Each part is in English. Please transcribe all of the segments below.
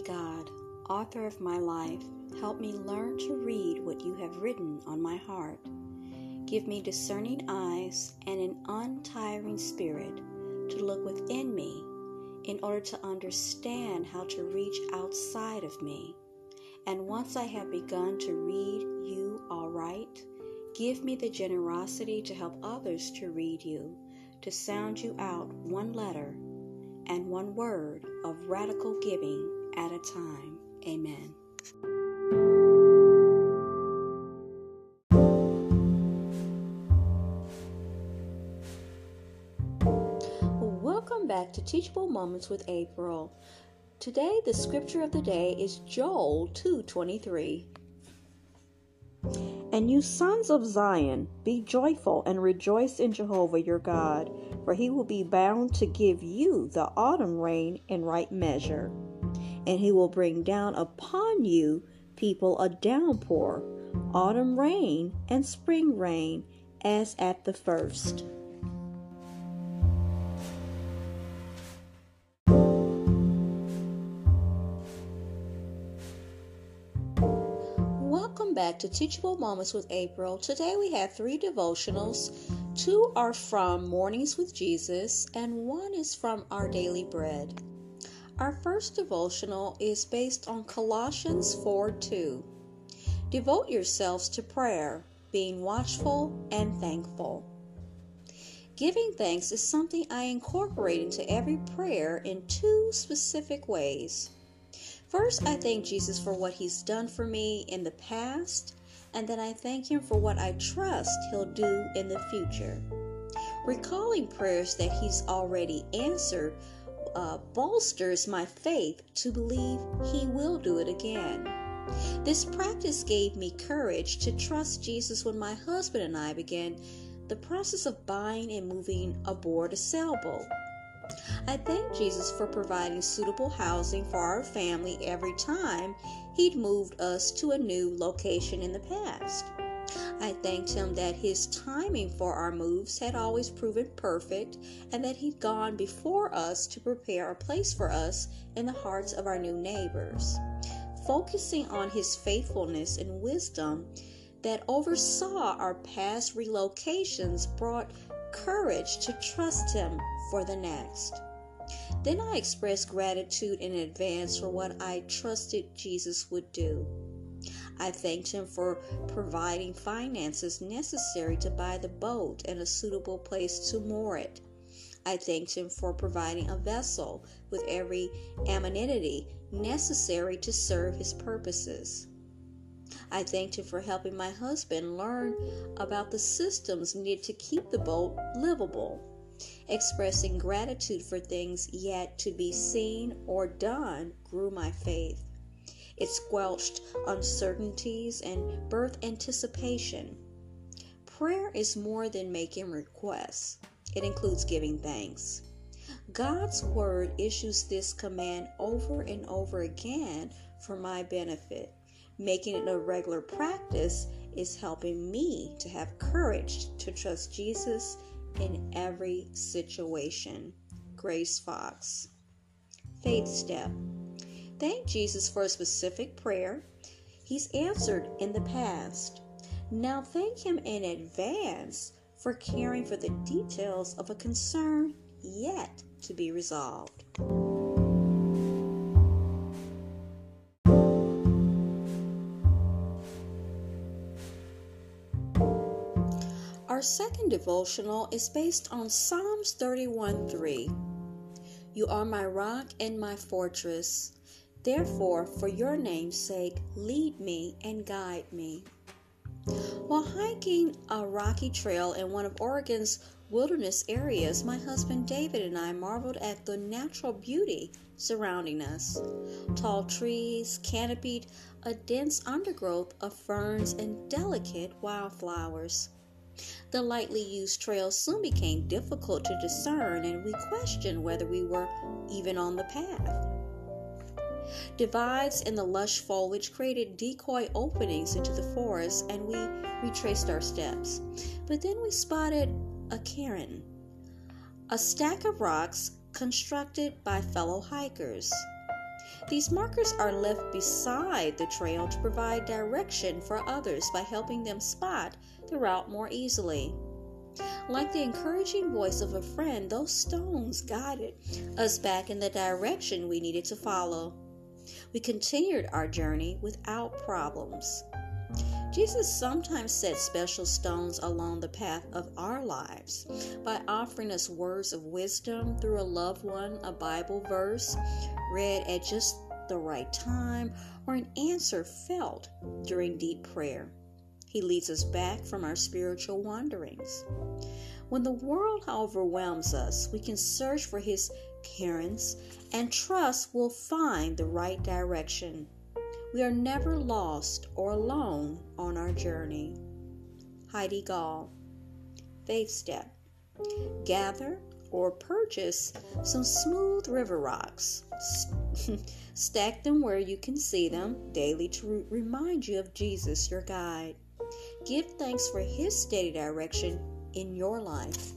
God, author of my life, help me learn to read what you have written on my heart. Give me discerning eyes and an untiring spirit to look within me in order to understand how to reach outside of me. And once I have begun to read you aright, give me the generosity to help others to read you, to sound you out one letter and one word of radical giving at a time. Amen. Welcome back to Teachable Moments with April. Today the scripture of the day is Joel 2:23. And you sons of Zion, be joyful and rejoice in Jehovah your God, for he will be bound to give you the autumn rain in right measure. And he will bring down upon you, people, a downpour, autumn rain and spring rain, as at the first. Welcome back to Teachable Moments with April. Today we have three devotionals. Two are from Mornings with Jesus, and one is from Our Daily Bread. Our first devotional is based on Colossians 4 2. Devote yourselves to prayer, being watchful and thankful. Giving thanks is something I incorporate into every prayer in two specific ways. First, I thank Jesus for what He's done for me in the past, and then I thank Him for what I trust He'll do in the future. Recalling prayers that He's already answered uh, bolsters my faith to believe He will do it again. This practice gave me courage to trust Jesus when my husband and I began the process of buying and moving aboard a sailboat. I thank Jesus for providing suitable housing for our family every time He'd moved us to a new location in the past. I thanked Him that His timing for our moves had always proven perfect and that He'd gone before us to prepare a place for us in the hearts of our new neighbors. Focusing on His faithfulness and wisdom that oversaw our past relocations brought courage to trust Him for the next. Then I expressed gratitude in advance for what I trusted Jesus would do. I thanked him for providing finances necessary to buy the boat and a suitable place to moor it. I thanked him for providing a vessel with every amenity necessary to serve his purposes. I thanked him for helping my husband learn about the systems needed to keep the boat livable. Expressing gratitude for things yet to be seen or done grew my faith. It squelched uncertainties and birth anticipation. Prayer is more than making requests, it includes giving thanks. God's word issues this command over and over again for my benefit. Making it a regular practice is helping me to have courage to trust Jesus in every situation. Grace Fox. Faith step. Thank Jesus for a specific prayer He's answered in the past. Now thank Him in advance for caring for the details of a concern yet to be resolved. Our second devotional is based on Psalms 31 3. You are my rock and my fortress. Therefore, for your name's sake, lead me and guide me. While hiking a rocky trail in one of Oregon's wilderness areas, my husband David and I marveled at the natural beauty surrounding us. Tall trees canopied a dense undergrowth of ferns and delicate wildflowers. The lightly used trail soon became difficult to discern, and we questioned whether we were even on the path. Divides in the lush foliage created decoy openings into the forest, and we retraced our steps. But then we spotted a cairn, a stack of rocks constructed by fellow hikers. These markers are left beside the trail to provide direction for others by helping them spot the route more easily. Like the encouraging voice of a friend, those stones guided us back in the direction we needed to follow. We continued our journey without problems. Jesus sometimes set special stones along the path of our lives by offering us words of wisdom through a loved one, a Bible verse read at just the right time, or an answer felt during deep prayer. He leads us back from our spiritual wanderings. When the world overwhelms us, we can search for His cairns and trust we'll find the right direction. We are never lost or alone on our journey. Heidi Gaul. Faith Step. Gather or purchase some smooth river rocks. Stack them where you can see them daily to remind you of Jesus, your guide. Give thanks for His steady direction in your life.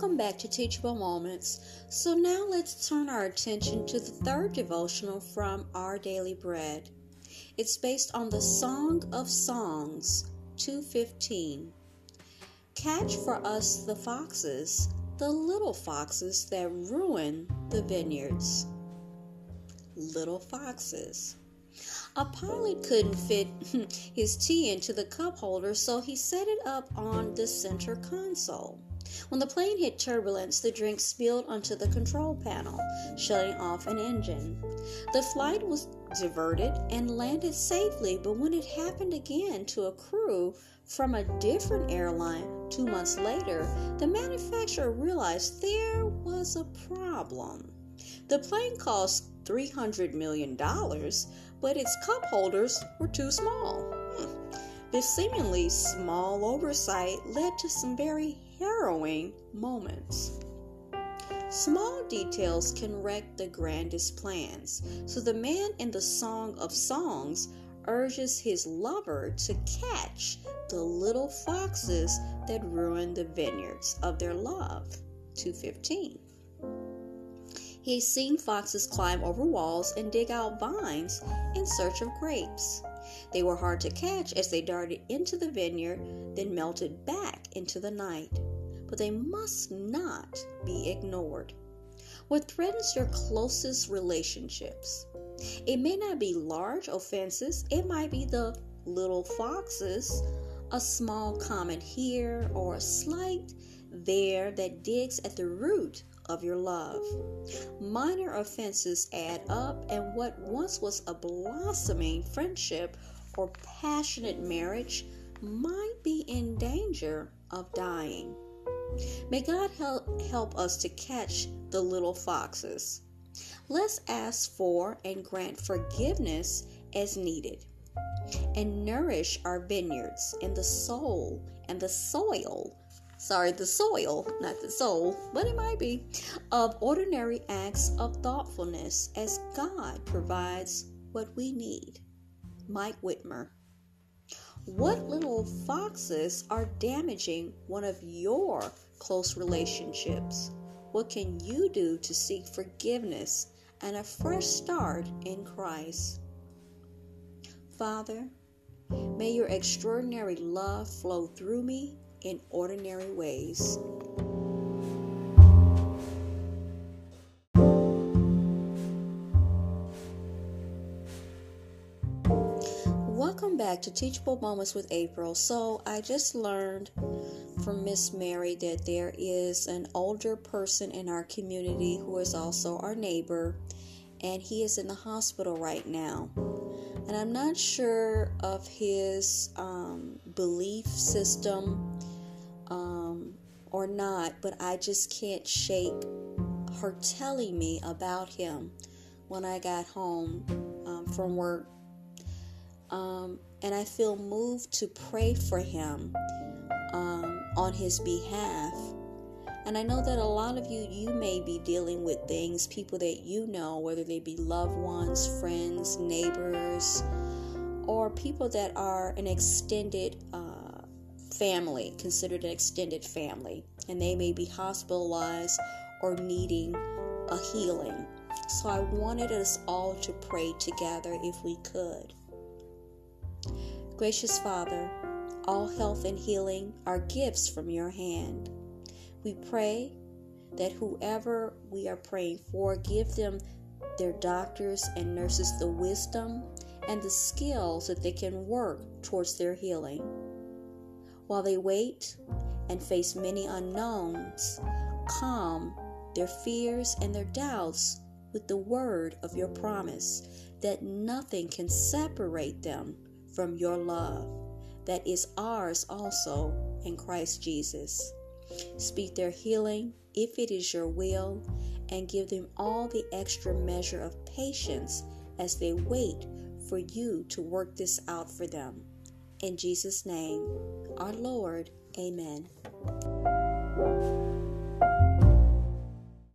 Welcome back to Teachable Moments. So now let's turn our attention to the third devotional from Our Daily Bread. It's based on the Song of Songs 215. Catch for us the foxes the little foxes that ruin the vineyards. Little foxes. A pilot couldn't fit his tea into the cup holder, so he set it up on the center console. When the plane hit turbulence, the drink spilled onto the control panel, shutting off an engine. The flight was diverted and landed safely, but when it happened again to a crew from a different airline two months later, the manufacturer realized there was a problem. The plane cost $300 million, but its cup holders were too small. Hmm. This seemingly small oversight led to some very harrowing moments. Small details can wreck the grandest plans, so the man in the Song of Songs urges his lover to catch the little foxes that ruin the vineyards of their love. 215. He's seen foxes climb over walls and dig out vines in search of grapes. They were hard to catch as they darted into the vineyard, then melted back into the night. But they must not be ignored. What threatens your closest relationships? It may not be large offenses, it might be the little foxes, a small comment here or a slight there that digs at the root of your love. Minor offenses add up, and what once was a blossoming friendship or passionate marriage might be in danger of dying. May God help, help us to catch the little foxes Let's ask for and grant forgiveness as needed and nourish our vineyards and the soul and the soil sorry, the soil, not the soul, but it might be, of ordinary acts of thoughtfulness as God provides what we need. Mike Wittmer. What little foxes are damaging one of your close relationships? What can you do to seek forgiveness and a fresh start in Christ. Father, may your extraordinary love flow through me in ordinary ways. Back to Teachable Moments with April. So, I just learned from Miss Mary that there is an older person in our community who is also our neighbor, and he is in the hospital right now. And I'm not sure of his um, belief system um, or not, but I just can't shake her telling me about him when I got home um, from work. Um, and I feel moved to pray for him um, on his behalf. And I know that a lot of you, you may be dealing with things, people that you know, whether they be loved ones, friends, neighbors, or people that are an extended uh, family, considered an extended family, and they may be hospitalized or needing a healing. So I wanted us all to pray together if we could. Gracious Father, all health and healing are gifts from your hand. We pray that whoever we are praying for, give them their doctors and nurses the wisdom and the skills that they can work towards their healing. While they wait and face many unknowns, calm their fears and their doubts with the word of your promise that nothing can separate them from your love that is ours also in Christ Jesus. Speak their healing if it is your will, and give them all the extra measure of patience as they wait for you to work this out for them. In Jesus' name, our Lord, amen.